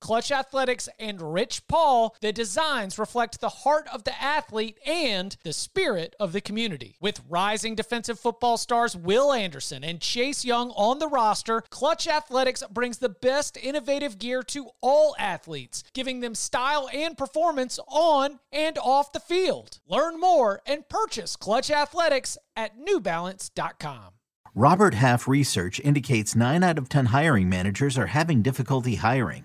Clutch Athletics, and Rich Paul, the designs reflect the heart of the athlete and the spirit of the community. With rising defensive football stars Will Anderson and Chase Young on the roster, Clutch Athletics brings the best innovative gear to all athletes, giving them style and performance on and off the field. Learn more and purchase Clutch Athletics at newbalance.com. Robert Half research indicates 9 out of 10 hiring managers are having difficulty hiring.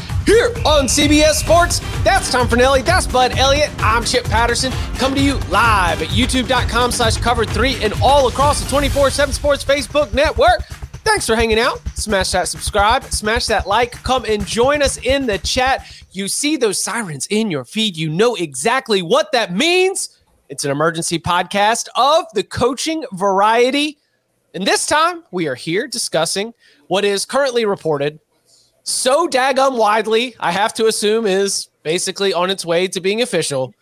here on CBS Sports. That's Tom Fornelli. That's Bud Elliott. I'm Chip Patterson coming to you live at youtube.com slash cover 3 and all across the 24-7 Sports Facebook network. Thanks for hanging out. Smash that subscribe, smash that like, come and join us in the chat. You see those sirens in your feed. You know exactly what that means. It's an emergency podcast of the coaching variety. And this time we are here discussing what is currently reported so daggum widely, I have to assume is basically on its way to being official.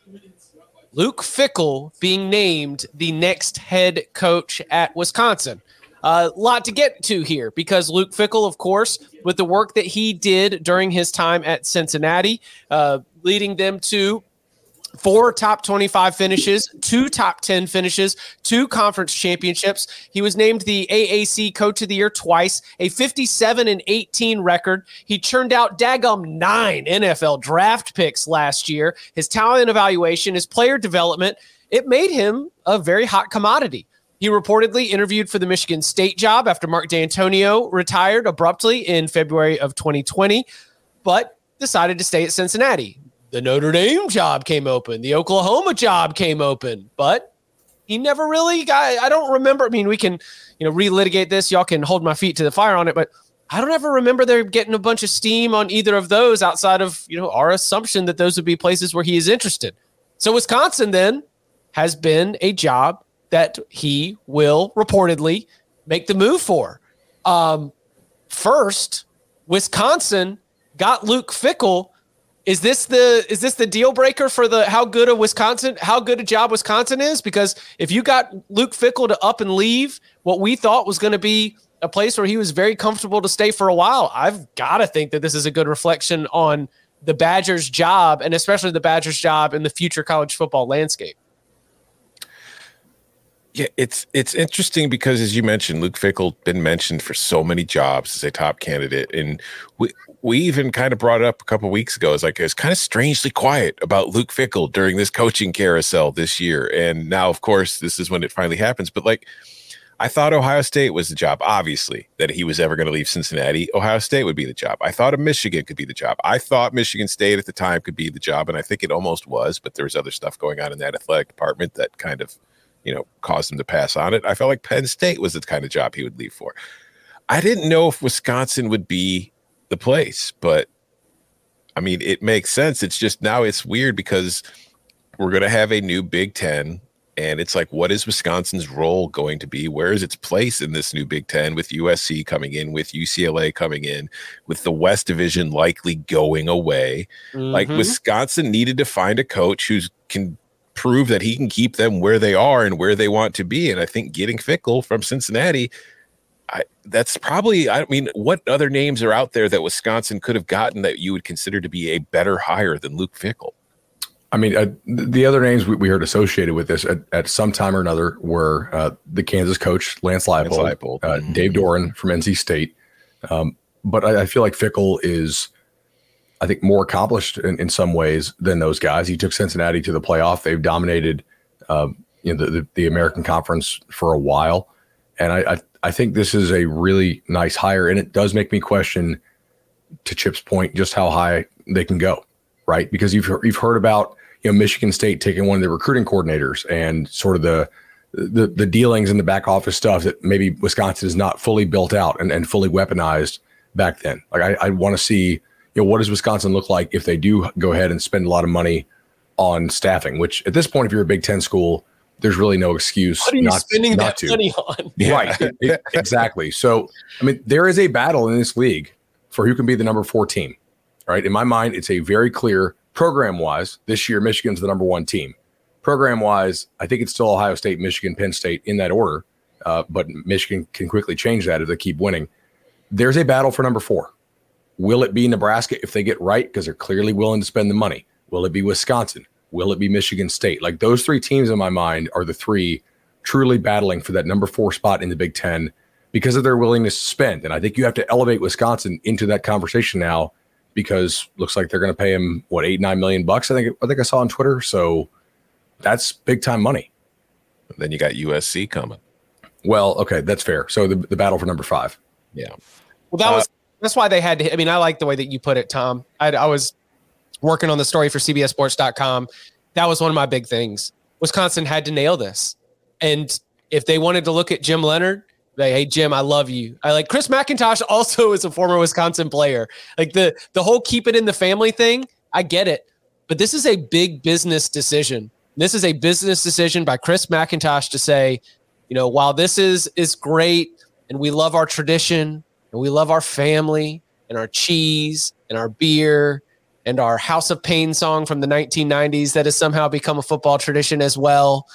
Luke Fickell being named the next head coach at Wisconsin. A uh, lot to get to here because Luke Fickell, of course, with the work that he did during his time at Cincinnati, uh, leading them to four top 25 finishes, two top 10 finishes, two conference championships. He was named the AAC Coach of the Year twice, a 57 and 18 record. He churned out Dagum nine NFL draft picks last year. His talent evaluation, his player development, it made him a very hot commodity. He reportedly interviewed for the Michigan State job after Mark Dantonio retired abruptly in February of 2020, but decided to stay at Cincinnati the Notre Dame job came open, the Oklahoma job came open, but he never really got. I don't remember. I mean, we can, you know, relitigate this. Y'all can hold my feet to the fire on it, but I don't ever remember there getting a bunch of steam on either of those outside of you know our assumption that those would be places where he is interested. So Wisconsin then has been a job that he will reportedly make the move for. Um, first, Wisconsin got Luke Fickell is this the is this the deal breaker for the how good a Wisconsin how good a job Wisconsin is? Because if you got Luke Fickell to up and leave what we thought was going to be a place where he was very comfortable to stay for a while, I've got to think that this is a good reflection on the Badgers' job and especially the Badgers' job in the future college football landscape. Yeah, it's it's interesting because as you mentioned, Luke Fickell been mentioned for so many jobs as a top candidate, and we we even kind of brought it up a couple weeks ago. It's like it's kind of strangely quiet about Luke Fickell during this coaching carousel this year. And now, of course, this is when it finally happens. But like, I thought Ohio State was the job, obviously, that he was ever going to leave Cincinnati. Ohio State would be the job. I thought of Michigan could be the job. I thought Michigan State at the time could be the job, and I think it almost was, but there was other stuff going on in that athletic department that kind of, you know, caused him to pass on it. I felt like Penn State was the kind of job he would leave for. I didn't know if Wisconsin would be the place. But I mean, it makes sense. It's just now it's weird because we're going to have a new Big Ten. And it's like, what is Wisconsin's role going to be? Where is its place in this new Big Ten with USC coming in, with UCLA coming in, with the West Division likely going away? Mm-hmm. Like, Wisconsin needed to find a coach who can prove that he can keep them where they are and where they want to be. And I think getting Fickell from Cincinnati I, that's probably I mean, what other names are out there that Wisconsin could have gotten that you would consider to be a better hire than Luke Fickell I mean, uh, the other names we, we, heard associated with this at, at some time or another were uh, the Kansas coach Lance Leipold, Lance Leipold. Uh, mm-hmm. Dave Doeren from NC State, um, but I, I, feel like Fickell is, I think, more accomplished in, in, some ways than those guys. He took Cincinnati to the playoff. They've dominated, uh, you know, the, the, the American Conference for a while, and I, I I think this is a really nice hire, and it does make me question, to Chip's point, just how high they can go, right? Because you've you've heard about you know Michigan State taking one of the recruiting coordinators and sort of the the the dealings in the back office stuff that maybe Wisconsin is not fully built out and, and fully weaponized back then. Like I, I want to see, you know, what does Wisconsin look like if they do go ahead and spend a lot of money on staffing? Which at this point, if you're a Big Ten school, there's really no excuse what are you not, spending not that to. money on. Right, it, it, exactly. So I mean, there is a battle in this league for who can be the number four team. Right, in my mind, it's a very clear program wise. This year, Michigan's the number one team program wise, I think it's still Ohio State, Michigan, Penn State in that order. Uh, but Michigan can quickly change that if they keep winning. There's a battle for number four. Will it be Nebraska if they get right because they're clearly willing to spend the money? Will it be Wisconsin? Will it be Michigan State? Like those three teams in my mind are the three truly battling for that number four spot in the Big Ten because of their willingness to spend. And I think you have to elevate Wisconsin into that conversation now because looks like they're going to pay him what eight nine million bucks. I think I think I saw on Twitter. So that's big time money. Then you got USC coming. Well, okay, that's fair. So the, the battle for number five. Yeah. Well, that uh, was that's why they had to. I mean, I like the way that you put it, Tom. I, I was working on the story for CBSSports.com. That was one of my big things. Wisconsin had to nail this, and if they wanted to look at Jim Leonard, they, hey Jim, I love you. I like Chris McIntosh. Also, is a former Wisconsin player. Like the the whole keep it in the family thing. I get it, but this is a big business decision this is a business decision by Chris McIntosh to say, you know, while this is is great and we love our tradition and we love our family and our cheese and our beer and our House of Pain song from the 1990s that has somehow become a football tradition as well.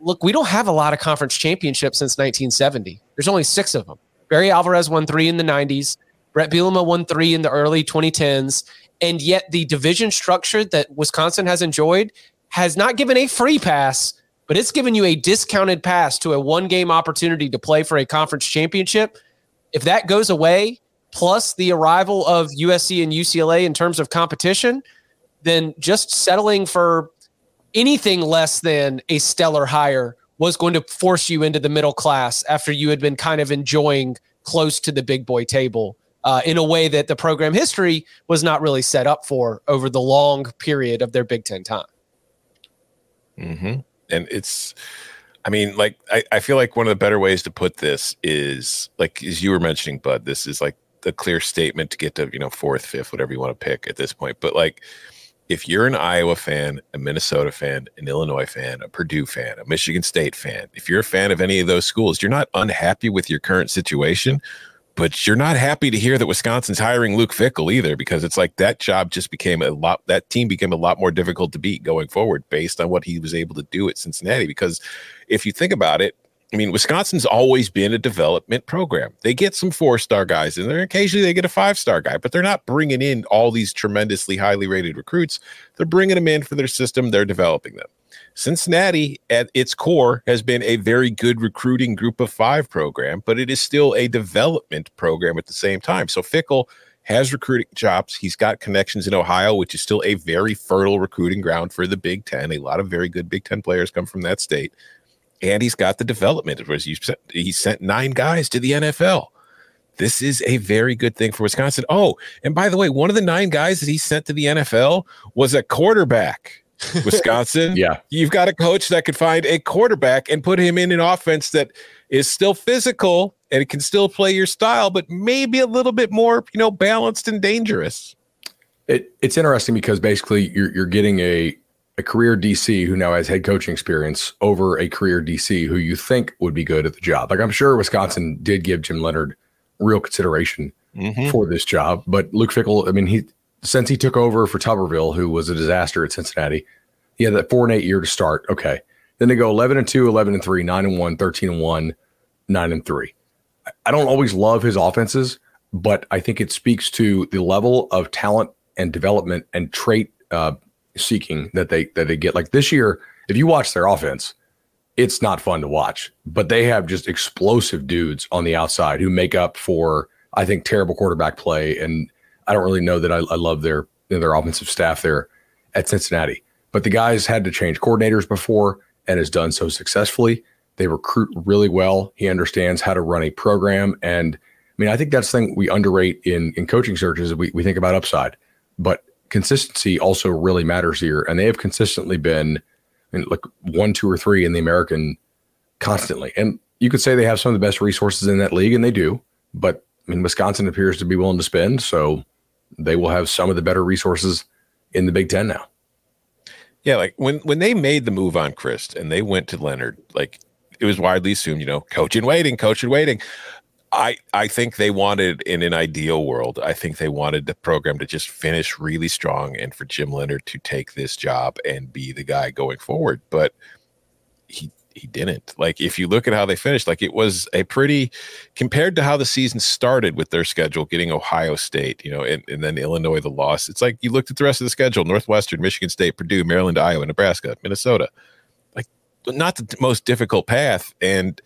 Look, we don't have a lot of conference championships since 1970. There's only six of them. Barry Alvarez won three in the 90s. Bret Bielema won three in the early 2010s. And yet, the division structure that Wisconsin has enjoyed has not given a free pass, but it's given you a discounted pass to a one game opportunity to play for a conference championship. If that goes away, plus the arrival of USC and UCLA in terms of competition, then just settling for anything less than a stellar hire was going to force you into the middle class after you had been kind of enjoying close to the big boy table uh, in a way that the program history was not really set up for over the long period of their Big Ten time. Mm-hmm. And it's, I mean, like I, I feel like one of the better ways to put this is like as you were mentioning, Bud. This is like the clear statement to get to you know fourth, fifth, whatever you want to pick at this point. But like, if you're an Iowa fan, a Minnesota fan, an Illinois fan, a Purdue fan, a Michigan State fan, if you're a fan of any of those schools, you're not unhappy with your current situation but you're not happy to hear that Wisconsin's hiring Luke Fickell either, because it's like that job just became a lot, that team became a lot more difficult to beat going forward based on what he was able to do at Cincinnati. Because if you think about it, I mean, Wisconsin's always been a development program. They get some four star guys in there. Occasionally they get a five star guy, but they're not bringing in all these tremendously highly rated recruits. They're bringing them in for their system, they're developing them. Cincinnati, at its core, has been a very good recruiting group of five program, but it is still a development program at the same time. So Fickell has recruiting jobs. He's got connections in Ohio, which is still a very fertile recruiting ground for the Big Ten. A lot of very good Big Ten players come from that state. And he's got the development. He sent nine guys to the NFL. This is a very good thing for Wisconsin. Oh, and by the way, one of the nine guys that he sent to the NFL was a quarterback. Wisconsin. yeah. You've got a coach that could find a quarterback and put him in an offense that is still physical and it can still play your style, but maybe a little bit more, you know, balanced and dangerous. It, it's interesting because basically you're, you're getting a, a career DC who now has head coaching experience over a career DC who you think would be good at the job. Like I'm sure Wisconsin did give Jim Leonard real consideration mm-hmm. for this job, but Luke Fickell, I mean, he since he took over for Tuberville, who was a disaster at Cincinnati, he had that four and eight year to start. Okay. Then they go 11 and 2, 11 and 3, 9 and 1, 13 and 1, 9 and 3. I don't always love his offenses, but I think it speaks to the level of talent and development and trait uh, seeking that they that they get. Like this year, if you watch their offense, it's not fun to watch, but they have just explosive dudes on the outside who make up for I think terrible quarterback play, and I don't really know that I, I love their you know, their offensive staff there at Cincinnati. But the guys had to change coordinators before and has done so successfully. They recruit really well. He understands how to run a program. And I mean, I think that's the thing we underrate in, in coaching searches. We, we think about upside, but consistency also really matters here. And they have consistently been I mean, like one, two, or three in the American constantly. And you could say they have some of the best resources in that league, and they do. But I mean, Wisconsin appears to be willing to spend. So they will have some of the better resources in the Big Ten now. Yeah, like when when they made the move on Chryst and they went to Leonard, like it was widely assumed, you know, coach in waiting, coach in waiting. I I think they wanted in an ideal world, I think they wanted the program to just finish really strong and for Jim Leonard to take this job and be the guy going forward. But he he didn't. Like if you look at how they finished, like it was a pretty compared to how the season started with their schedule, getting Ohio State, you know, and, and then Illinois the loss. It's like you looked at the rest of the schedule: Northwestern, Michigan State, Purdue, Maryland, Iowa, Nebraska, Minnesota. Like not the most difficult path. And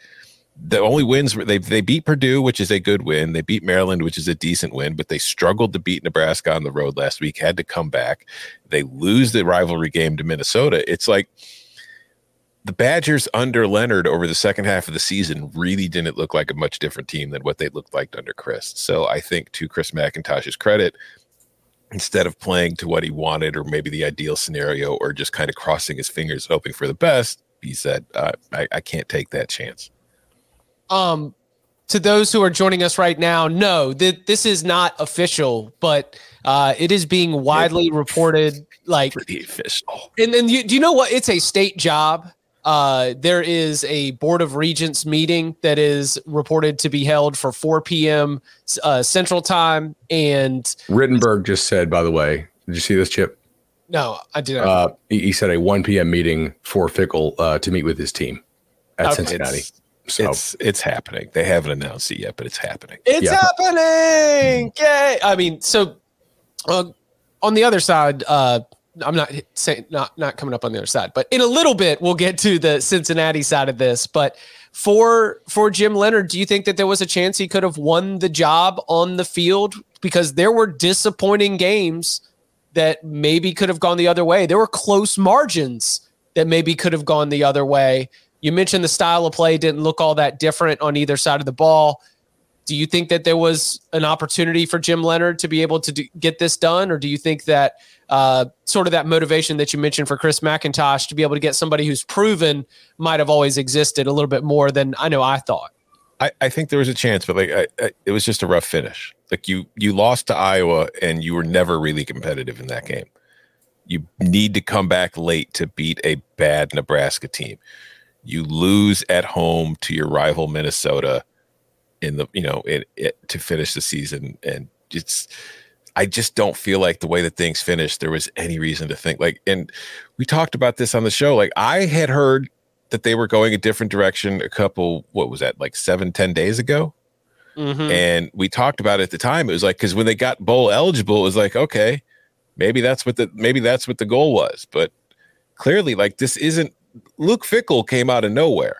the only wins they they beat Purdue, which is a good win. They beat Maryland, which is a decent win, but they struggled to beat Nebraska on the road last week. Had to come back. They lose the rivalry game to Minnesota. It's like the Badgers under Leonard over the second half of the season really didn't look like a much different team than what they looked like under Chryst. So I think to Chris McIntosh's credit, instead of playing to what he wanted or maybe the ideal scenario or just kind of crossing his fingers hoping for the best, he said, uh, I, I can't take that chance. Um, to those who are joining us right now, no, th- this is not official, but uh, it is being widely reported. Like pretty official. And then you, do you know what? It's a state job. Uh, there is a board of regents meeting that is reported to be held for 4 p.m. Uh, Central Time. And Rittenberg just said, by the way, did you see this chip? No, I didn't. Uh, he, he, said a 1 p.m. meeting for Fickell uh, to meet with his team at okay. Cincinnati. It's, so it's it's happening. They haven't announced it yet, but it's happening. It's yeah. happening. Yay! I mean, so uh, on the other side, uh, I'm not saying not not coming up on the other side, but in a little bit we'll get to the Cincinnati side of this. But for for Jim Leonard, do you think that there was a chance he could have won the job on the field because there were disappointing games that maybe could have gone the other way. There were close margins that maybe could have gone the other way. You mentioned the style of play didn't look all that different on either side of the ball. Do you think that there was an opportunity for Jim Leonard to be able to do, get this done, or do you think that uh, sort of that motivation that you mentioned for Chris McIntosh to be able to get somebody who's proven might have always existed a little bit more than I know I thought. I, I think there was a chance, but like I, I, it was just a rough finish. Like you you lost to Iowa and you were never really competitive in that game. You need to come back late to beat a bad Nebraska team. You lose at home to your rival Minnesota in the you know it, it to finish the season and it's I just don't feel like the way that things finished, there was any reason to think like, and we talked about this on the show. Like I had heard that they were going a different direction a couple, what was that, like seven, ten days ago? Mm-hmm. And we talked about it at the time. It was like, cause when they got bowl eligible, it was like, okay, maybe that's what the, maybe that's what the goal was. But clearly like this isn't Luke Fickell came out of nowhere,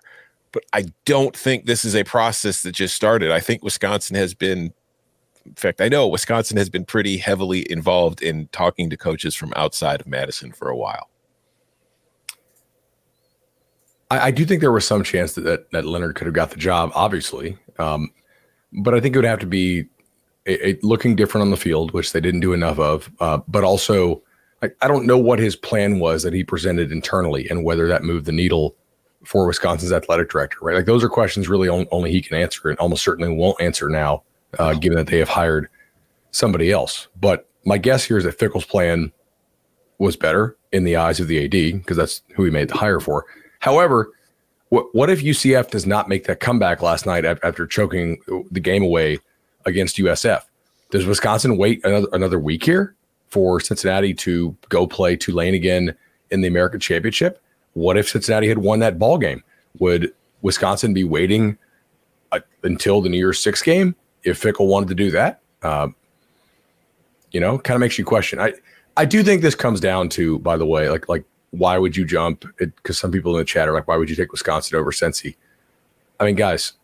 but I don't think this is a process that just started. I think Wisconsin has been in fact, I know Wisconsin has been pretty heavily involved in talking to coaches from outside of Madison for a while. I, I do think there was some chance that, that, that Leonard could have got the job, obviously, um, but I think it would have to be a, a looking different on the field, which they didn't do enough of. Uh, but also, I, I don't know what his plan was that he presented internally and whether that moved the needle for Wisconsin's athletic director. Right, like those are questions really only, only he can answer, and almost certainly won't answer now uh, given that they have hired somebody else. But my guess here is that Fickell's plan was better in the eyes of the AD because that's who he made the hire for. However, what, what if UCF does not make that comeback last night after choking the game away against USF? Does Wisconsin wait another, another week here for Cincinnati to go play Tulane again in the American Championship? What if Cincinnati had won that ball game? Would Wisconsin be waiting uh, until the New Year's Six game if Fickell wanted to do that, um, you know, kind of makes you question. I I do think this comes down to, by the way, like like why would you jump? Because some people in the chat are like, why would you take Wisconsin over Cincy? I mean, guys,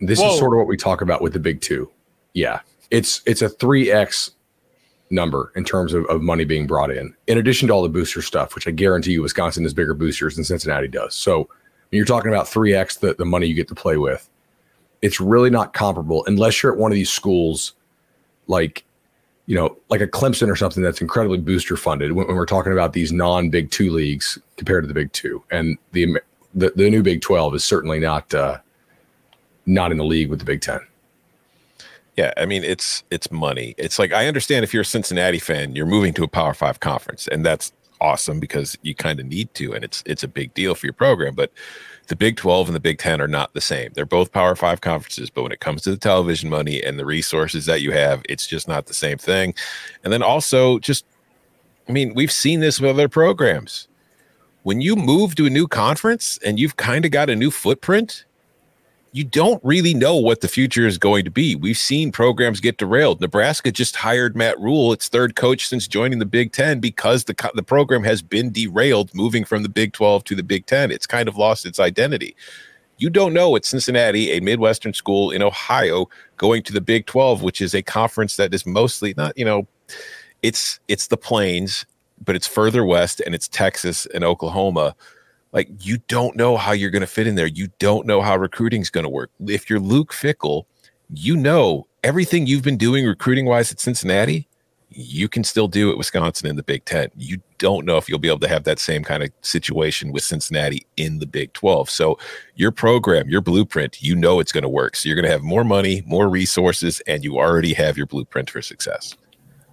this Whoa. is sort of what we talk about with the big two. Yeah, it's it's a three x number in terms of, of money being brought in, in addition to all the booster stuff, which I guarantee you Wisconsin has bigger boosters than Cincinnati does. So when you're talking about 3x the, the money you get to play with, it's really not comparable unless you're at one of these schools like, you know, like a Clemson or something that's incredibly booster funded when, when we're talking about these non Big Two leagues compared to the Big Two. And the, the, the new Big 12 is certainly not, uh, not in the league with the Big Ten. Yeah, I mean it's it's money. It's like I understand if you're a Cincinnati fan, you're moving to a Power 5 conference and that's awesome because you kind of need to and it's it's a big deal for your program, but the Big 12 and the Big 10 are not the same. They're both Power 5 conferences, but when it comes to the television money and the resources that you have, it's just not the same thing. And then also just I mean, we've seen this with other programs. When you move to a new conference and you've kind of got a new footprint, you don't really know what the future is going to be. We've seen programs get derailed. Nebraska just hired Matt Rhule, its third coach since joining the Big Ten, because the the program has been derailed, moving from the Big Twelve to the Big Ten. It's kind of lost its identity. You don't know it's Cincinnati, a Midwestern school in Ohio, going to the Big Twelve, which is a conference that is mostly not, you know, it's it's the plains, but it's further west and it's Texas and Oklahoma like you don't know how you're going to fit in there. You don't know how recruiting is going to work. If you're Luke Fickell, you know everything you've been doing recruiting wise at Cincinnati, you can still do at Wisconsin in the Big Ten. You don't know if you'll be able to have that same kind of situation with Cincinnati in the Big 12. So, your program, your blueprint, you know it's going to work. So, you're going to have more money, more resources, and you already have your blueprint for success.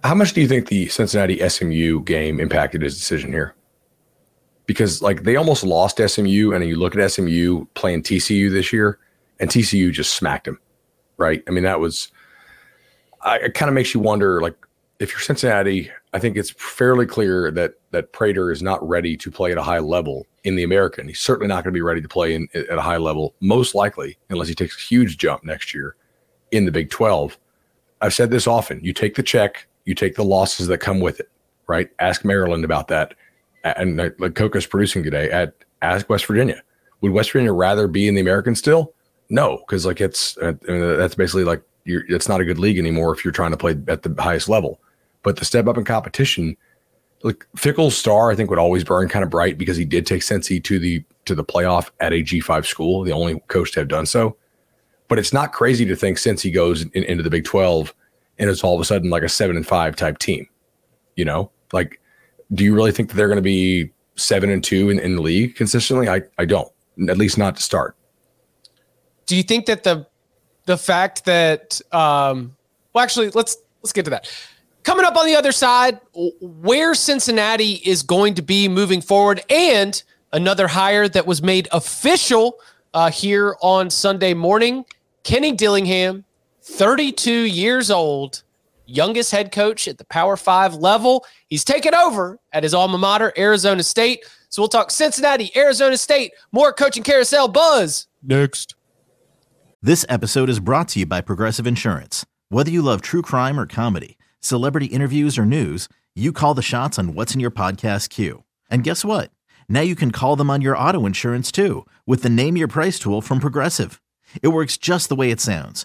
How much do you think the Cincinnati SMU game impacted his decision here? Because like they almost lost SMU, and you look at SMU playing TCU this year, and TCU just smacked them, right? I mean, that was. I, it kind of makes you wonder, like, if you're Cincinnati, I think it's fairly clear that that Prater is not ready to play at a high level in the American. He's certainly not going to be ready to play in, at a high level, most likely, unless he takes a huge jump next year in the Big 12. I've said this often: you take the check, you take the losses that come with it, right? Ask Maryland about that and like Coca's producing today at ask West Virginia. Would West Virginia rather be in the American still? No, because like it's uh, that's basically like you're, it's not a good league anymore if you're trying to play at the highest level. But the step up in competition, like Fickell's star, I think would always burn kind of bright because he did take Cincy to the to the playoff at a G5 school, the only coach to have done so. But it's not crazy to think since he goes in, into the Big 12 and it's all of a sudden like a seven and five type team. You know, like do you really think that they're going to be seven and two in, in the league consistently? I, I don't, at least not to start. Do you think that the the fact that um well actually let's let's get to that. Coming up on the other side, where Cincinnati is going to be moving forward and another hire that was made official uh, here on Sunday morning. Kenny Dillingham, 32 years old, youngest head coach at the Power Five level. He's taken over at his alma mater, Arizona State. So we'll talk Cincinnati, Arizona State, more coaching carousel buzz next. This episode is brought to you by Progressive Insurance. Whether you love true crime or comedy, celebrity interviews or news, you call the shots on what's in your podcast queue. And guess what? Now you can call them on your auto insurance too with the Name Your Price tool from Progressive. It works just the way it sounds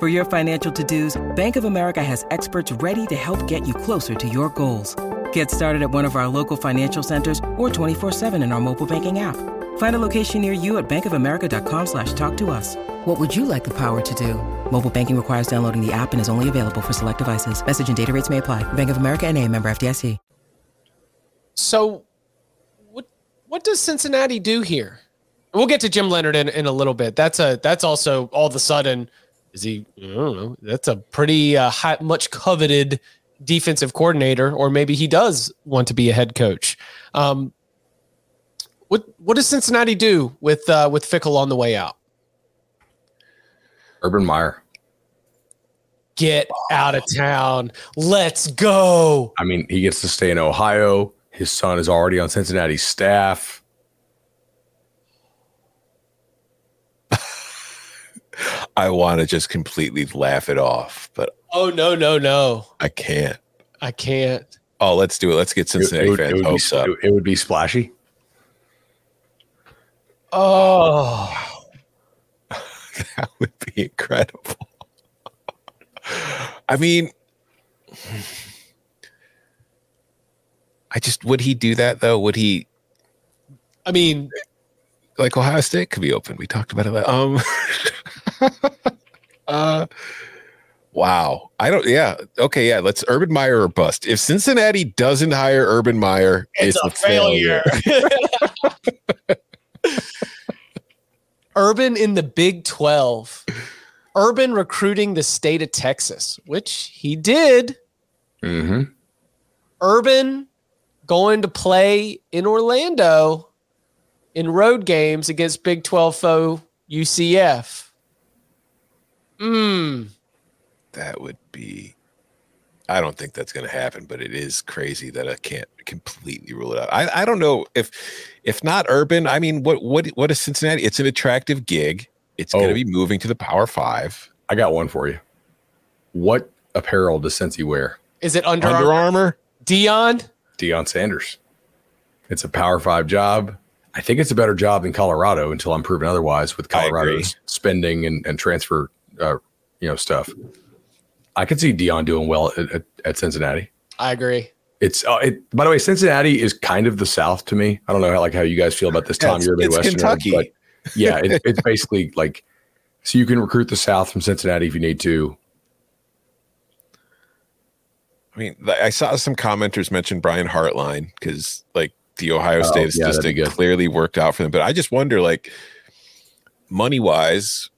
For your financial to-dos, Bank of America has experts ready to help get you closer to your goals. Get started at one of our local financial centers or 24-7 in our mobile banking app. Find a location near you at bankofamerica.com slash talk to us. What would you like the power to do? Mobile banking requires downloading the app and is only available for select devices. Message and data rates may apply. Bank of America and a member FDIC. So what what does Cincinnati do here? We'll get to Jim Leonard in, in a little bit. That's a that's also all of a sudden – is he? I don't know. That's a pretty uh, high, much coveted defensive coordinator, or maybe he does want to be a head coach. Um, what what does Cincinnati do with uh, with Fickell on the way out? Urban Meyer. Get out of town. Let's go. I mean, he gets to stay in Ohio. His son is already on Cincinnati's staff. I want to just completely laugh it off, but Oh no, no, no. I can't. I can't. Oh, let's do it. Let's get Cincinnati it, would, fans it would hopes be, up. it would be splashy. Oh, That would be incredible. I mean, I just would he do that though? Would he I mean, like Ohio State could be open? We talked about it. Um, uh, wow. I don't. Yeah. Okay. Yeah. Let's Urban Meyer or bust. If Cincinnati doesn't hire Urban Meyer, it's, a, failure. Urban in the Big 12. Urban recruiting the state of Texas, which he did. Mm-hmm. Urban going to play in Orlando in road games against Big 12 foe UCF. Mm. that would be. I don't think that's going to happen, but it is crazy that I can't completely rule it out. I, I don't know if if not urban. I mean, what what what is Cincinnati? It's an attractive gig. It's going Oh. to be moving to the Power Five. I got one for you. What apparel does Cincy wear? Is it Under, Under Armour? Deion. Deion? Sanders. It's a Power Five job. I think it's a better job than Colorado until I'm proven otherwise with I agree. Colorado's spending and, and transfer, uh, you know, stuff. I could see Deion doing well at, at, at Cincinnati. I agree. It's uh, it, by the way, Cincinnati is kind of the South to me. I don't know how, like how you guys feel about this. Yeah, Tom, it's- you're a it's Midwesterner, Kentucky. but yeah, it, it's basically like so you can recruit the South from Cincinnati if you need to. I mean, I saw some commenters mention Brian Hartline because like the Ohio State Oh, yeah, statistic good. clearly worked out for them. But I just wonder, like, money wise,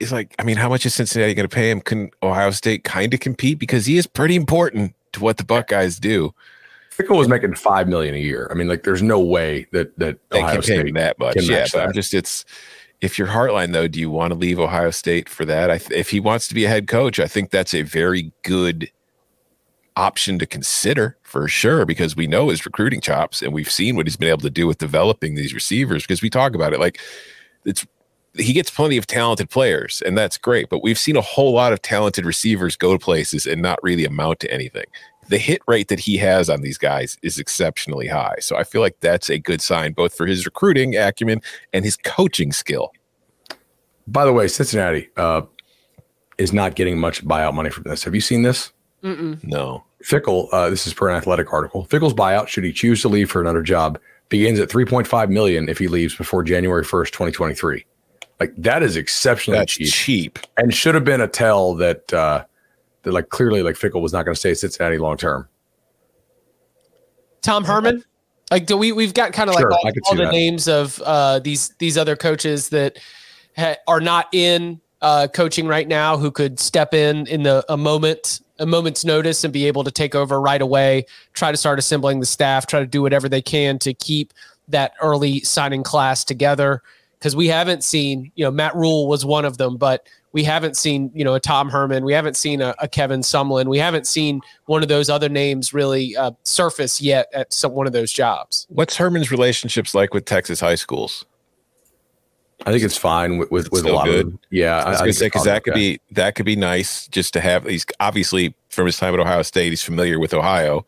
is like, I mean, how much is Cincinnati going to pay him? Can Ohio State kind of compete because he is pretty important to what the Buckeyes do? Fickell was making five million a year. I mean, like, there's no way that that They Ohio can pay State that much. Yeah, but I'm just it's. If you're Hartline though, do you want to leave Ohio State for that? I th- if he wants to be a head coach, I think that's a very good option to consider for sure because we know his recruiting chops and we've seen what he's been able to do with developing these receivers because we talk about it like it's he gets plenty of talented players and that's great but we've seen a whole lot of talented receivers go to places and not really amount to anything the hit rate that he has on these guys is exceptionally high so i feel like that's a good sign both for his recruiting acumen and his coaching skill By the way, Cincinnati uh, is not getting much buyout money from this. Have you seen this? no Fickell, uh, this is per an athletic article. Fickell's buyout, should he choose to leave for another job, begins at 3.5 million if he leaves before January 1st, 2023. Like that is exceptionally that's cheap cheap and should have been a tell that uh that like clearly like Fickell was not going to stay at Cincinnati long term. Tom Herman? Like, do we we've got kind of Sure, like all, I could all see the that. names of uh, these these other coaches that ha- are not in uh, coaching right now who could step in in the a moment a moment's notice and be able to take over right away. Try to start assembling the staff. Try to do whatever they can to keep that early signing class together because we haven't seen you know Matt Rhule was one of them, but we haven't seen you know a Tom Herman, we haven't seen a, a Kevin Sumlin, we haven't seen one of those other names really uh, surface yet at some one of those jobs. what's herman's relationships like with texas high schools I think it's fine with with, with a lot good? of them. Yeah, I was I gonna think say because that could Okay. be that could be nice just to have. He's obviously from his time at Ohio State, he's familiar with Ohio.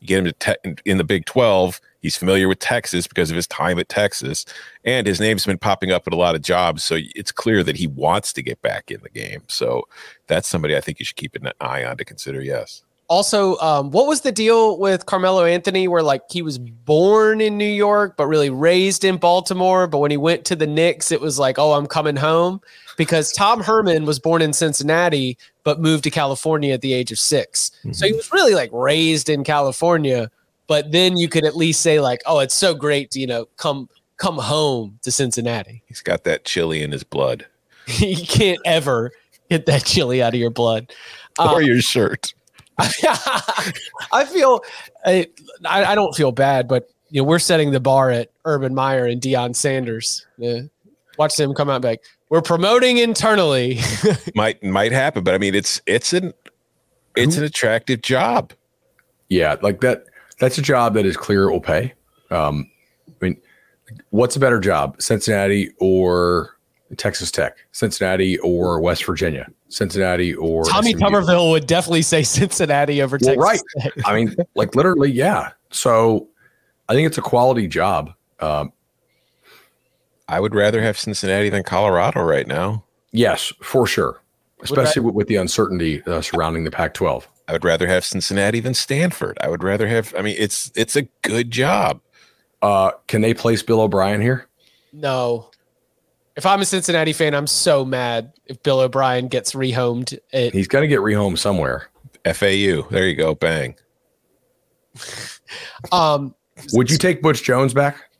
You get him to te- in the Big Twelve, he's familiar with Texas because of his time at Texas, and his name's been popping up at a lot of jobs. So it's clear that he wants to get back in the game. So that's somebody I think you should keep an eye on to consider. Yes. Also, um, what was the deal with Carmelo Anthony where like he was born in New York but really raised in Baltimore, but when he went to the Knicks, it was like, oh, I'm coming home because Tom Herman was born in Cincinnati but moved to California at the age of 6 So he was really like raised in California, but then you could at least say like, oh, it's so great to you know come come home to Cincinnati. He's got that chili in his blood you can't ever get that chili out of your blood. Uh, or your shirt. I feel I, I I don't feel bad, but you know we're setting the bar at Urban Meyer and Deion Sanders. Uh, watch them come out and be like, We're promoting internally. might might happen, but I mean, it's it's an it's an attractive job. Yeah, like that. That's a job that is clear it will pay. Um, I mean, what's a better job, Cincinnati or Texas Tech, Cincinnati or West Virginia, Cincinnati or Tommy SMU? Tuberville would definitely say Cincinnati over Well, Texas. right. Tech. I mean, like literally, yeah. So I think it's a quality job. Um, I would rather have Cincinnati than Colorado right now. yes, for sure, especially with, with the uncertainty uh, surrounding the Pac-12. I would rather have Cincinnati than Stanford. I would rather have. I mean, it's it's a good job. Uh, can they place Bill O'Brien here? No. If I'm a Cincinnati fan, I'm so mad if Bill O'Brien gets rehomed. It, He's going to get rehomed somewhere. FAU. There you go. Bang. um, Would you take Butch Jones back?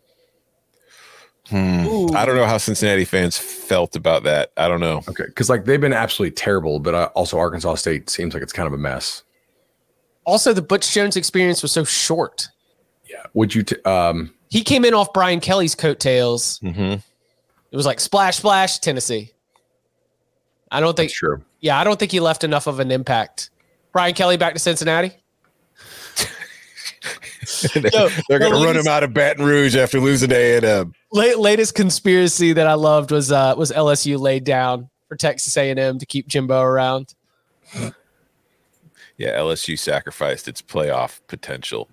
Hmm. I don't know how Cincinnati fans felt about that. I don't know. Okay, because like they've been absolutely terrible, but uh, also Arkansas State seems like it's kind of a mess. also, the Butch Jones experience was so short. Yeah. Would you? T- um, He came in off Brian Kelly's coattails. Mm-hmm. It was like splash, splash, Tennessee. I don't think. that's true. Yeah, I don't think he left enough of an impact. Brian Kelly back to Cincinnati. They're going to run him out of Baton Rouge after losing to A&M. Late, latest conspiracy that I loved was uh, was LSU laid down for Texas A&M to keep Jimbo around. Yeah, LSU sacrificed its playoff potential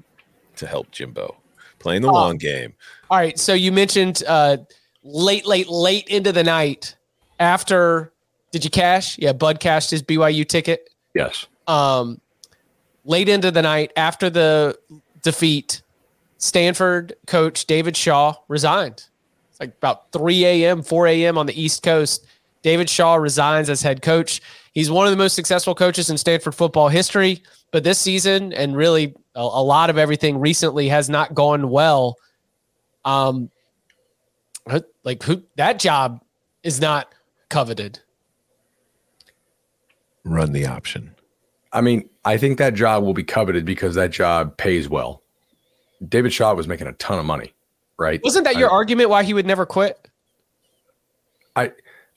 to help Jimbo playing the Oh. long game. All right, so you mentioned uh, late, late, late into the night after. Did you cash? Yeah, Bud cashed his BYU ticket. Yes. Um, late into the night after the defeat, Stanford coach David Shaw resigned. It's like about 3 a.m., 4 a.m. on the East Coast. David Shaw resigns as head coach. He's one of the most successful coaches in Stanford football history, but this season and really a, a lot of everything recently has not gone well. Um, like who that job is not coveted. Run the option. I mean, I think that job will be coveted because that job pays well. David Shaw was making a ton of money, right? Wasn't that your I, argument why he would never quit? I,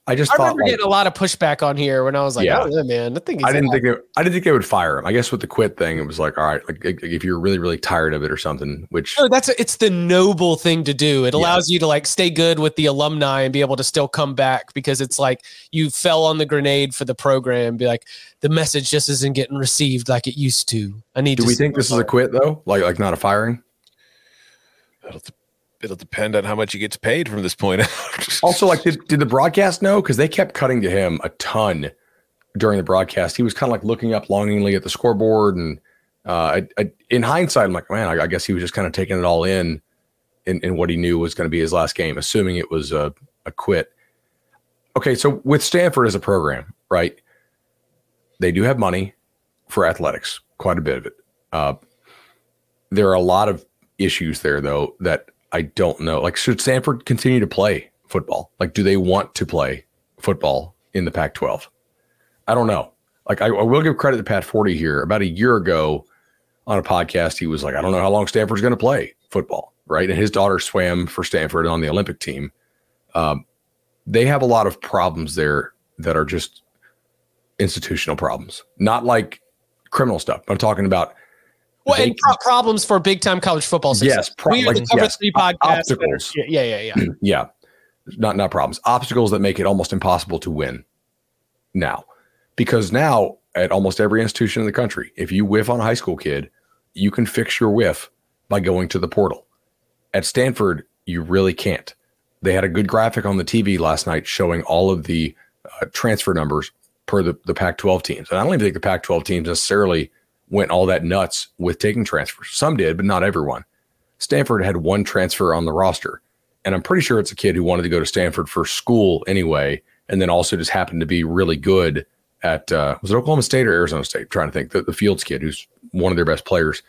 I just I thought remember like, getting a lot of pushback on here when I was like, Yeah. "Oh, yeah, man, the thing is." I didn't think they, I didn't think they would fire him. I guess with the quit thing, it was like, all right, like like, if you're really really tired of it or something, which No, that's a, it's the noble thing to do. It allows you to like stay good with the alumni and be able to still come back because it's like you fell on the grenade for the program. Be like, the message just isn't getting received like it used to. I need. do to we think this is a quit though? Like like not a firing? It'll, depend on how much he gets paid from this point out. Also, like, did, did the broadcast know? Because they kept cutting to him a ton during the broadcast. He was kind of like looking up longingly at the scoreboard, and uh, I, I, in hindsight, I'm like, man, I, I guess he was just kind of taking it all in, in, in what he knew was going to be his last game, assuming it was a, a quit. Okay, so with Stanford as a program, right? They do have money for athletics, quite a bit of it. Uh, there are a lot of issues there, though, that I don't know. Like, should Stanford continue to play football? Like, do they want to play football in the Pac 12? I don't know. Like, I, I will give credit to Pat Forde here. About a year ago on a podcast, he was like, I don't know how long Stanford's going to play football, right? And his daughter swam for Stanford on the Olympic team. Um, they have a lot of problems there that are just institutional problems, not like criminal stuff. I'm talking about well, they and pro- problems for big time college football. Success. Yes, pro- we are like, the Cover yes, Three podcast. obstacles. Yeah, yeah, yeah. yeah. yeah not not problems obstacles that make it almost impossible to win now because now at almost every institution in the country if you whiff on a high school kid you can fix your whiff by going to the portal at stanford you really can't they had a good graphic on the tv last night showing all of the uh, transfer numbers per the, the pac 12 teams and i don't even think the pac 12 teams necessarily went all that nuts with taking transfers some did but not everyone stanford had one transfer on the roster and I'm pretty sure it's a kid who wanted to go to Stanford for school anyway, and then also just happened to be really good at uh, was it Oklahoma State or Arizona State? I'm trying to think the, the Fields kid who's one of their best players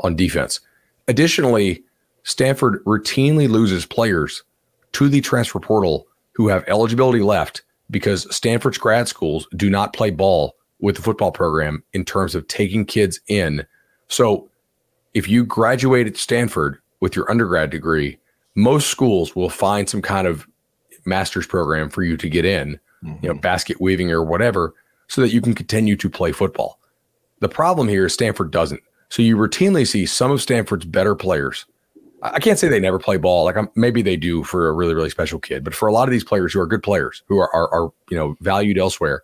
on defense. Additionally, Stanford routinely loses players to the transfer portal who have eligibility left because Stanford's grad schools do not play ball with the football program in terms of taking kids in. So if you graduate at Stanford with your undergrad degree, most schools will find some kind of master's program for you to get in, mm-hmm. you know, basket weaving or whatever, so that you can continue to play football. The problem here is Stanford doesn't. So you routinely see some of Stanford's better players. I can't say they never play ball. Like I'm, maybe they do for a really, really special kid, but for a lot of these players who are good players, who are, are, are you know valued elsewhere,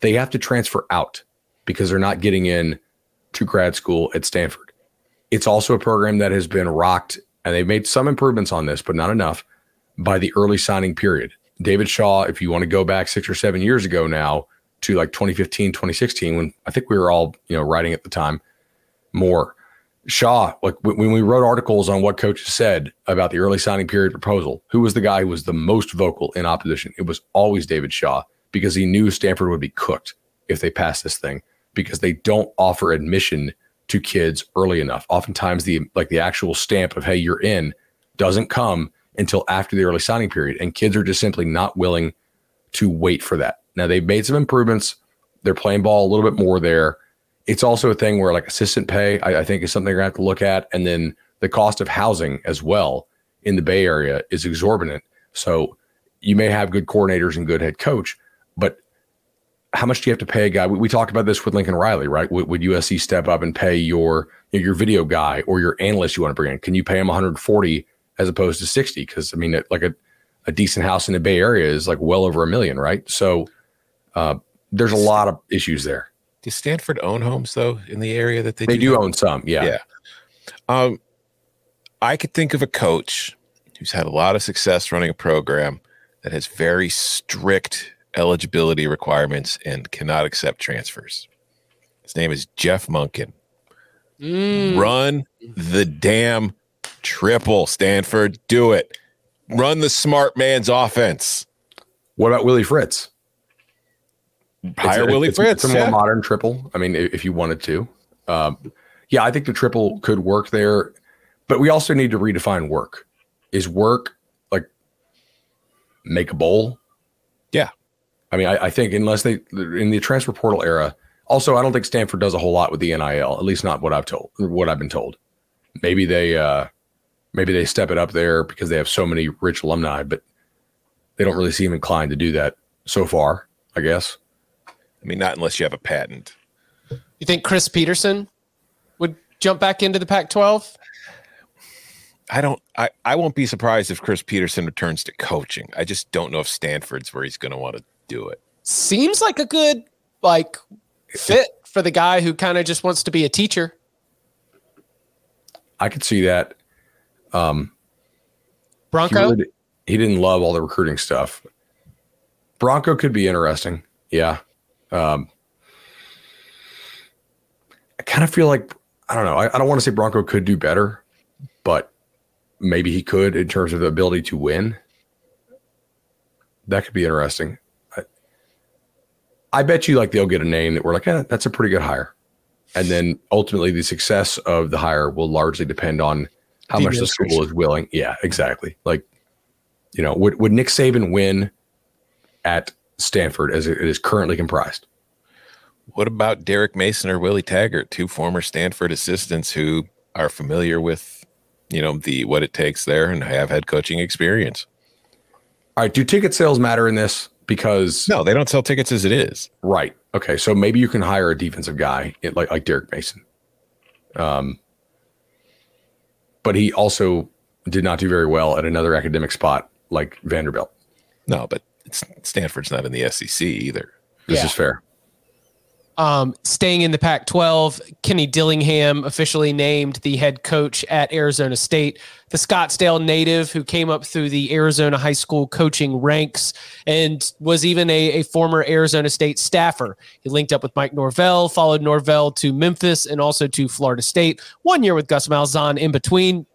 they have to transfer out because they're not getting in to grad school at Stanford. It's also a program that has been rocked, and they've made some improvements on this, but not enough by the early signing period. David Shaw, if you want to go back six or seven years ago now to like 2015, 2016, when I think we were all, you know, writing at the time more. Shaw, like when we wrote articles on what coaches said about the early signing period proposal, who was the guy who was the most vocal in opposition? It was always David Shaw because he knew Stanford would be cooked if they passed this thing because they don't offer admission to kids early enough. Oftentimes the like the actual stamp of hey you're in doesn't come until after the early signing period and kids are just simply not willing to wait for that. Now they've made some improvements. They're playing ball a little bit more there. It's also a thing where like assistant pay, I, I think is something they're gonna have to look at. And then the cost of housing as well in the Bay Area is exorbitant. So you may have good coordinators and good head coach, but how much do you have to pay a guy? We, we talked about this with Lincoln Riley, right? Would, would USC step up and pay your your video guy or your analyst you want to bring in? Can you pay him 140 as opposed to 60? Because I mean, like a, a decent house in the Bay Area is like well over a million, right? So uh, there's a lot of issues there. Does Stanford own homes though in the area that they they do, do own some? Yeah, yeah. Um, I could think of a coach who's had a lot of success running a program that has very strict eligibility requirements and cannot accept transfers. His name is Jeff Monken. Mm. Run the damn triple, Stanford. Do it. Run the smart man's offense. What about Willie Fritz? Hire it's, Willie it's, Fritz. It's a more yeah. modern triple. I mean, if you wanted to. Um, yeah, I think the triple could work there, but we also need to redefine work. Is work like make a bowl? Yeah. I mean, I, I, think unless they in the transfer portal era, also I don't think Stanford does a whole lot with the NIL. At least not what I've told, what I've been told. Maybe they, uh, maybe they step it up there because they have so many rich alumni, but they don't really seem inclined to do that so far. I guess. I mean, not unless you have a patent. You think Chris Petersen would jump back into the Pac-12? I don't. I, I won't be surprised if Chris Petersen returns to coaching. I just don't know if Stanford's where he's going to want to do it. Seems like a good like fit for the guy who kind of just wants to be a teacher. I could see that. Um, Bronco. He, really, he didn't love all the recruiting stuff. Bronco could be interesting. Yeah. Um, I kind of feel like I don't know. I, I don't want to say Bronco could do better, but maybe he could in terms of the ability to win. That could be interesting. I bet you like they'll get a name that we're like, eh, that's a pretty good hire. And then ultimately the success of the hire will largely depend on how the much the school is willing. Yeah, exactly. Like, you know, would, would Nick Saban win at Stanford as it is currently comprised? What about Derek Mason or Willie Taggart, two former Stanford assistants who are familiar with, you know, the what it takes there and have had coaching experience? All right. Do ticket sales matter in this? Because no, they don't sell tickets as it is. Right. Okay. So maybe you can hire a defensive guy like like Derek Mason. Um, but he also did not do very well at another academic spot like Vanderbilt. No, but it's Stanford's not in the SEC either. This yeah. is fair. Um, staying in the Pac 12, Kenny Dillingham officially named the head coach at Arizona State, the Scottsdale native who came up through the Arizona high school coaching ranks and was even a, a former Arizona State staffer. He linked up with Mike Norvell, followed Norvell to Memphis and also to Florida State, one year with Gus Malzahn in between.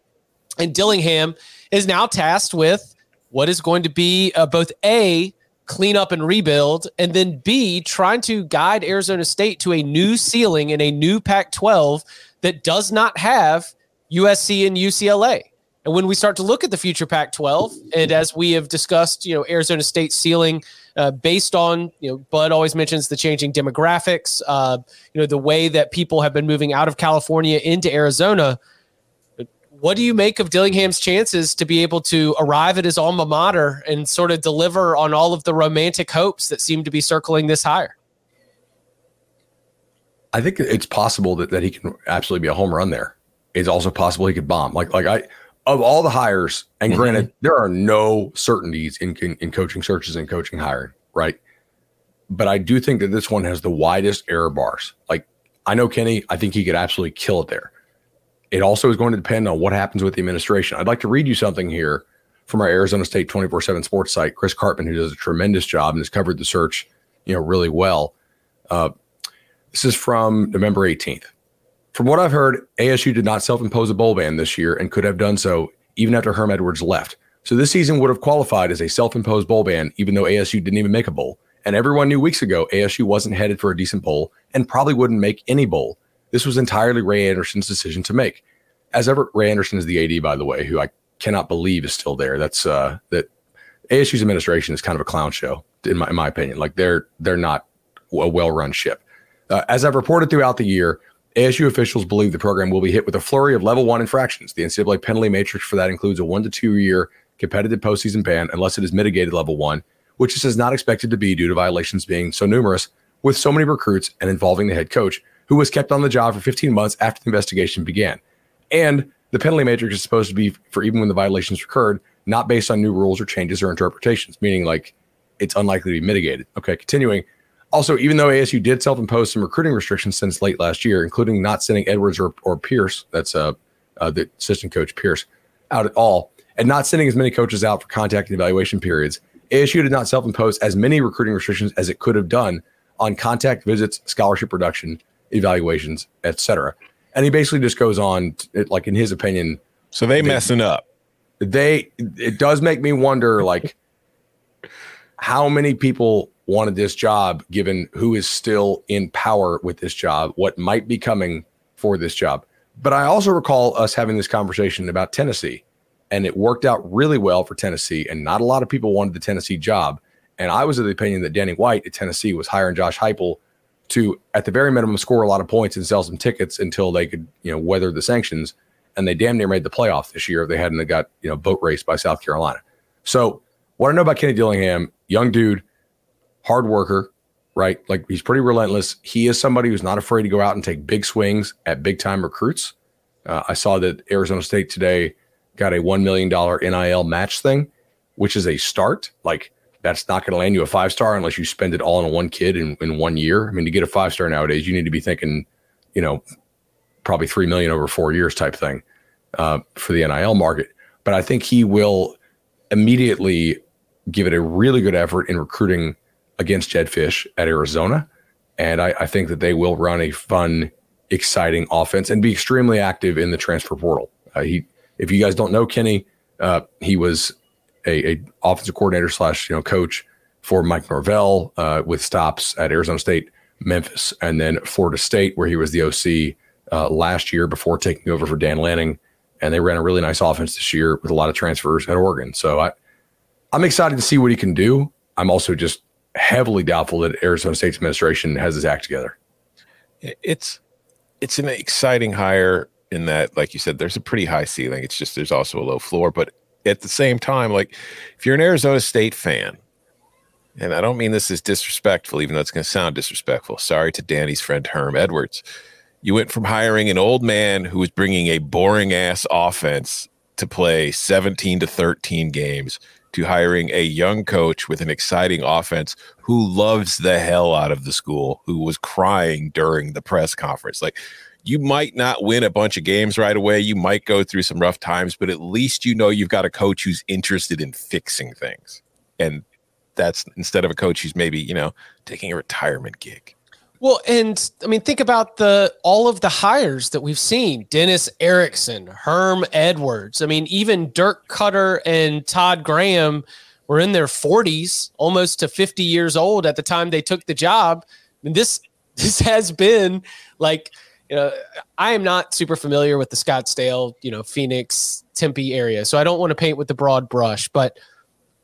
And Dillingham is now tasked with what is going to be uh, both A, clean up and rebuild, and then B, trying to guide Arizona State to a new ceiling in a new Pac 12 that does not have USC and UCLA. And when we start to look at the future Pac 12, and as we have discussed, you know, Arizona State ceiling uh, based on, you know, Bud always mentions the changing demographics, uh, you know, the way that people have been moving out of California into Arizona what do you make of Dillingham's chances to be able to arrive at his alma mater and sort of deliver on all of the romantic hopes that seem to be circling this hire? I think it's possible that, that he can absolutely be a home run there. It's also possible he could bomb. Like like I of all the hires, and mm-hmm. granted, there are no certainties in, in, in coaching searches and coaching hiring, right? But I do think that this one has the widest error bars. Like I know Kenny, I think he could absolutely kill it there. It also is going to depend on what happens with the administration. I'd like to read you something here from our Arizona State 24/7 sports site, Chris Karpman, who does a tremendous job and has covered the search, you know, really well. Uh, this is from November 18th. From what I've heard, ASU did not self impose a bowl ban this year and could have done so even after Herm Edwards left. So this season would have qualified as a self imposed bowl ban, even though ASU didn't even make a bowl. And everyone knew weeks ago ASU wasn't headed for a decent bowl and probably wouldn't make any bowl. This was entirely Ray Anderson's decision to make. As ever, Ray Anderson is the AD, by the way, who I cannot believe is still there. That's uh, that ASU's administration is kind of a clown show, in my, in my opinion. Like they're they're not a well run ship. Uh, as I've reported throughout the year, ASU officials believe the program will be hit with a flurry of level one infractions. The NCAA penalty matrix for that includes a one to two year competitive postseason ban unless it is mitigated level one, which is not expected to be due to violations being so numerous with so many recruits and involving the head coach, who was kept on the job for 15 months after the investigation began. And the penalty matrix is supposed to be for even when the violations occurred, not based on new rules or changes or interpretations, meaning like it's unlikely to be mitigated. Okay, continuing. Also, even though ASU did self impose some recruiting restrictions since late last year, including not sending Edwards or, or Pierce, that's uh, uh, the assistant coach Pierce, out at all, and not sending as many coaches out for contact and evaluation periods, ASU did not self impose as many recruiting restrictions as it could have done on contact visits, scholarship reduction, evaluations, etc. And he basically just goes on, to, like in his opinion. So they, they messing up. They it does make me wonder, like how many people wanted this job, given who is still in power with this job, what might be coming for this job. But I also recall us having this conversation about Tennessee, and it worked out really well for Tennessee. And not a lot of people wanted the Tennessee job. And I was of the opinion that Danny White at Tennessee was hiring Josh Heupel to, at the very minimum, score a lot of points and sell some tickets until they could, you know, weather the sanctions. And they damn near made the playoff this year if they hadn't got, you know, boat raced by South Carolina. So what I know about Kenny Dillingham, young dude, hard worker, right? Like he's pretty relentless. He is somebody who's not afraid to go out and take big swings at big time recruits. Uh, I saw that Arizona State today got a $1 million NIL match thing, which is a start. Like that's not going to land you a five star unless you spend it all on one kid in, in one year. I mean, to get a five star nowadays, you need to be thinking, you know, probably 3 million over four years type thing uh, for the NIL market. But I think he will immediately give it a really good effort in recruiting against Jedd Fisch at Arizona. And I, I, think that they will run a fun, exciting offense and be extremely active in the transfer portal. Uh, he, if you guys don't know Kenny, uh, he was a, a, offensive coordinator slash you know coach for Mike Norvell uh, with stops at Arizona State, Memphis, and then Florida State, where he was the OC uh, last year before taking over for Dan Lanning. And they ran a really nice offense this year with a lot of transfers at Oregon. So I, I'm excited to see what he can do. I'm also just heavily doubtful that Arizona State's administration has his act together. It's it's an exciting hire in that, like you said, there's a pretty high ceiling. It's just there's also a low floor. But at the same time, like if you're an Arizona State fan, and I don't mean this as disrespectful, even though it's going to sound disrespectful. Sorry to Danny's friend Herm Edwards. You went from hiring an old man who was bringing a boring ass offense to play 17 to 13 games to hiring a young coach with an exciting offense who loves the hell out of the school, who was crying during the press conference. Like, you might not win a bunch of games right away. You might go through some rough times, but at least you know you've got a coach who's interested in fixing things. And that's instead of a coach who's maybe, you know, taking a retirement gig. Well, and I mean, think about the all of the hires that we've seen: Dennis Erickson, Herm Edwards. I mean, even Dirk Koetter and Todd Graham were in their 40s, almost to 50 years old at the time they took the job. I mean, this this has been like, you know, I am not super familiar with the Scottsdale, you know, Phoenix, Tempe area, so I don't want to paint with the broad brush. But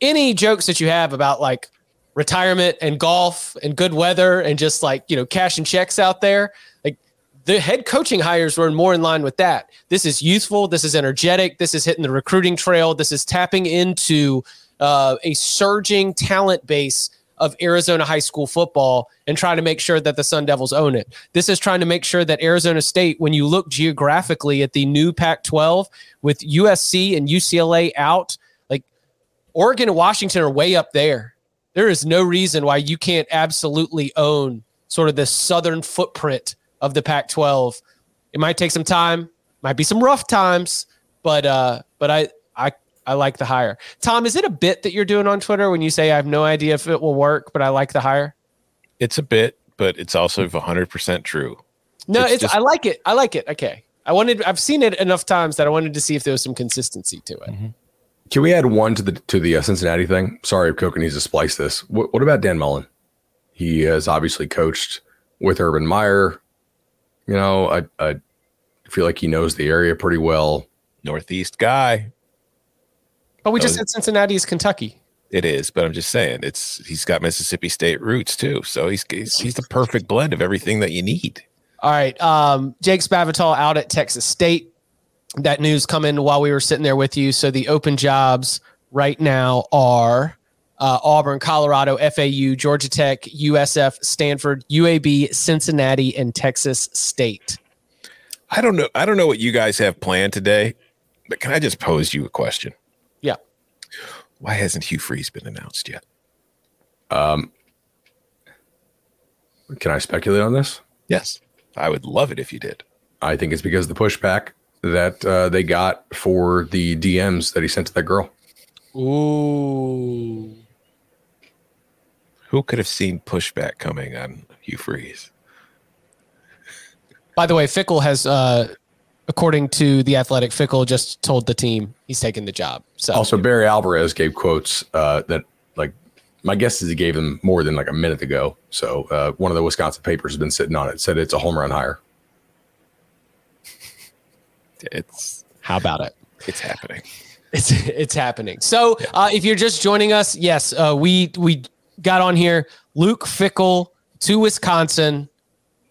any jokes that you have about like retirement and golf and good weather and just like you know cashing checks out there like the head coaching hires were more in line with that. This is youthful. This is energetic. This is hitting the recruiting trail. This is tapping into uh, a surging talent base of Arizona high school football and trying to make sure that the Sun Devils own it. This is trying to make sure that Arizona State, when you look geographically at the new Pac 12 with USC and UCLA out, like Oregon and Washington are way up there. There is no reason why you can't absolutely own sort of the southern footprint of the Pac 12. It might take some time, might be some rough times, but uh, but I I I like the hire. Tom, is it a bit that you're doing on Twitter when you say I have no idea if it will work, but I like the hire? It's a bit, but it's also 100% true. No, it's, it's just, I like it. I like it. Okay. I wanted I've seen it enough times that I wanted to see if there was some consistency to it. Mm-hmm. Can we add one to the to the uh, Cincinnati thing? Sorry if Coca needs to splice this. What, what about Dan Mullen? He has obviously coached with Urban Meyer. You know, I, I feel like he knows the area pretty well. Northeast guy. But we just said Cincinnati is Kentucky. It is, but I'm just saying it's he's got Mississippi State roots too, so he's he's, he's the perfect blend of everything that you need. All right, um, Jake Spavital out at Texas State. That news coming while we were sitting there with you. So the open jobs right now are uh, Auburn, Colorado, FAU, Georgia Tech, USF, Stanford, UAB, Cincinnati, and Texas State. I don't know. I don't know what you guys have planned today, but can I just pose you a question? Yeah. Why hasn't Hugh Freeze been announced yet? Um, can I speculate on this? Yes, I would love it if you did. I think it's because the pushback that uh, they got for the DMs that he sent to that girl. Ooh. Who could have seen pushback coming on Hugh Freeze? By the way, Fickell has, uh, according to the Athletic, Fickell just told the team he's taking the job. So also Barry Alvarez gave quotes uh, that like my guess is he gave them more than like a minute ago. So uh, one of the Wisconsin papers has been sitting on it. Said it's a home run hire. It's how about it? It's happening. It's it's happening. So uh, if you're just joining us, yes, uh, we we got on here. Luke Fickell to Wisconsin,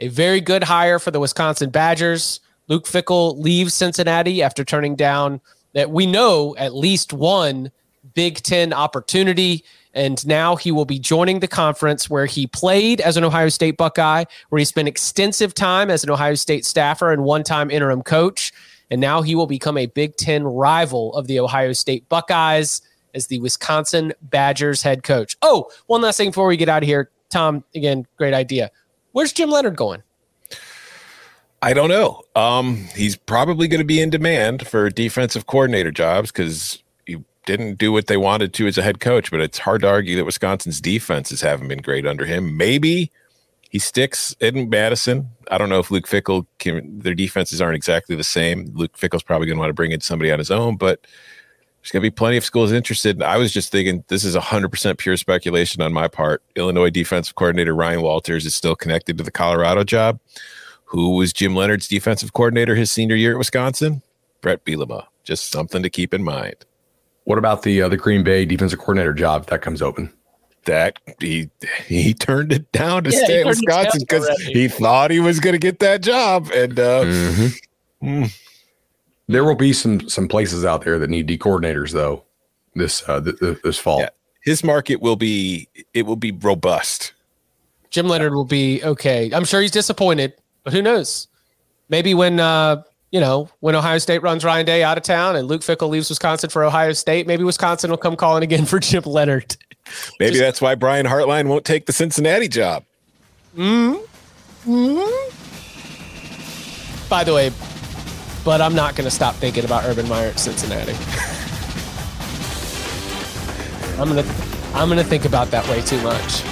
a very good hire for the Wisconsin Badgers. Luke Fickell leaves Cincinnati after turning down that we know at least one Big Ten opportunity. And now he will be joining the conference where he played as an Ohio State Buckeye, where he spent extensive time as an Ohio State staffer and one time interim coach. And now he will become a Big Ten rival of the Ohio State Buckeyes as the Wisconsin Badgers head coach. Oh, one last thing before we get out of here. Tom, again, great idea. Where's Jim Leonhard going? I don't know. Um, he's probably going to be in demand for defensive coordinator jobs because he didn't do what they wanted to as a head coach. But it's hard to argue that Wisconsin's defenses haven't been great under him. Maybe he sticks in Madison. I don't know if Luke Fickell can. Their defenses aren't exactly the same. Luke Fickell's probably going to want to bring in somebody on his own, but there's going to be plenty of schools interested. And I was just thinking this is 100% pure speculation on my part. Illinois defensive coordinator Ryan Walters is still connected to the Colorado job. Who was Jim Leonhard's defensive coordinator his senior year at Wisconsin? Bret Bielema. Just something to keep in mind. What about the uh, the Green Bay defensive coordinator job that comes open? That he he turned it down to yeah, stay at Wisconsin because he thought he was going to get that job, and uh, mm-hmm. mm there will be some some places out there that need D coordinators though this uh, th- th- this fall. Yeah. His market will be it will be robust. Jim Leonhard will be okay. I'm sure he's disappointed, but who knows? Maybe when uh, you know when Ohio State runs Ryan Day out of town and Luke Fickell leaves Wisconsin for Ohio State, maybe Wisconsin will come calling again for Chip Leonhard. Maybe Just, that's why Brian Hartline won't take the Cincinnati job. Hmm. Hmm. By the way, but I'm not going to stop thinking about Urban Meyer at Cincinnati. I'm gonna I'm gonna think about that way too much.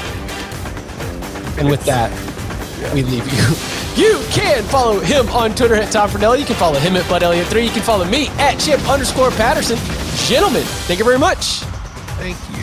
And with that, we leave you. You can follow him on Twitter at Tom Fornelli. You can follow him at Bud Elliott3. You can follow me at Chip underscore Patterson. Gentlemen, thank you very much. Thank you.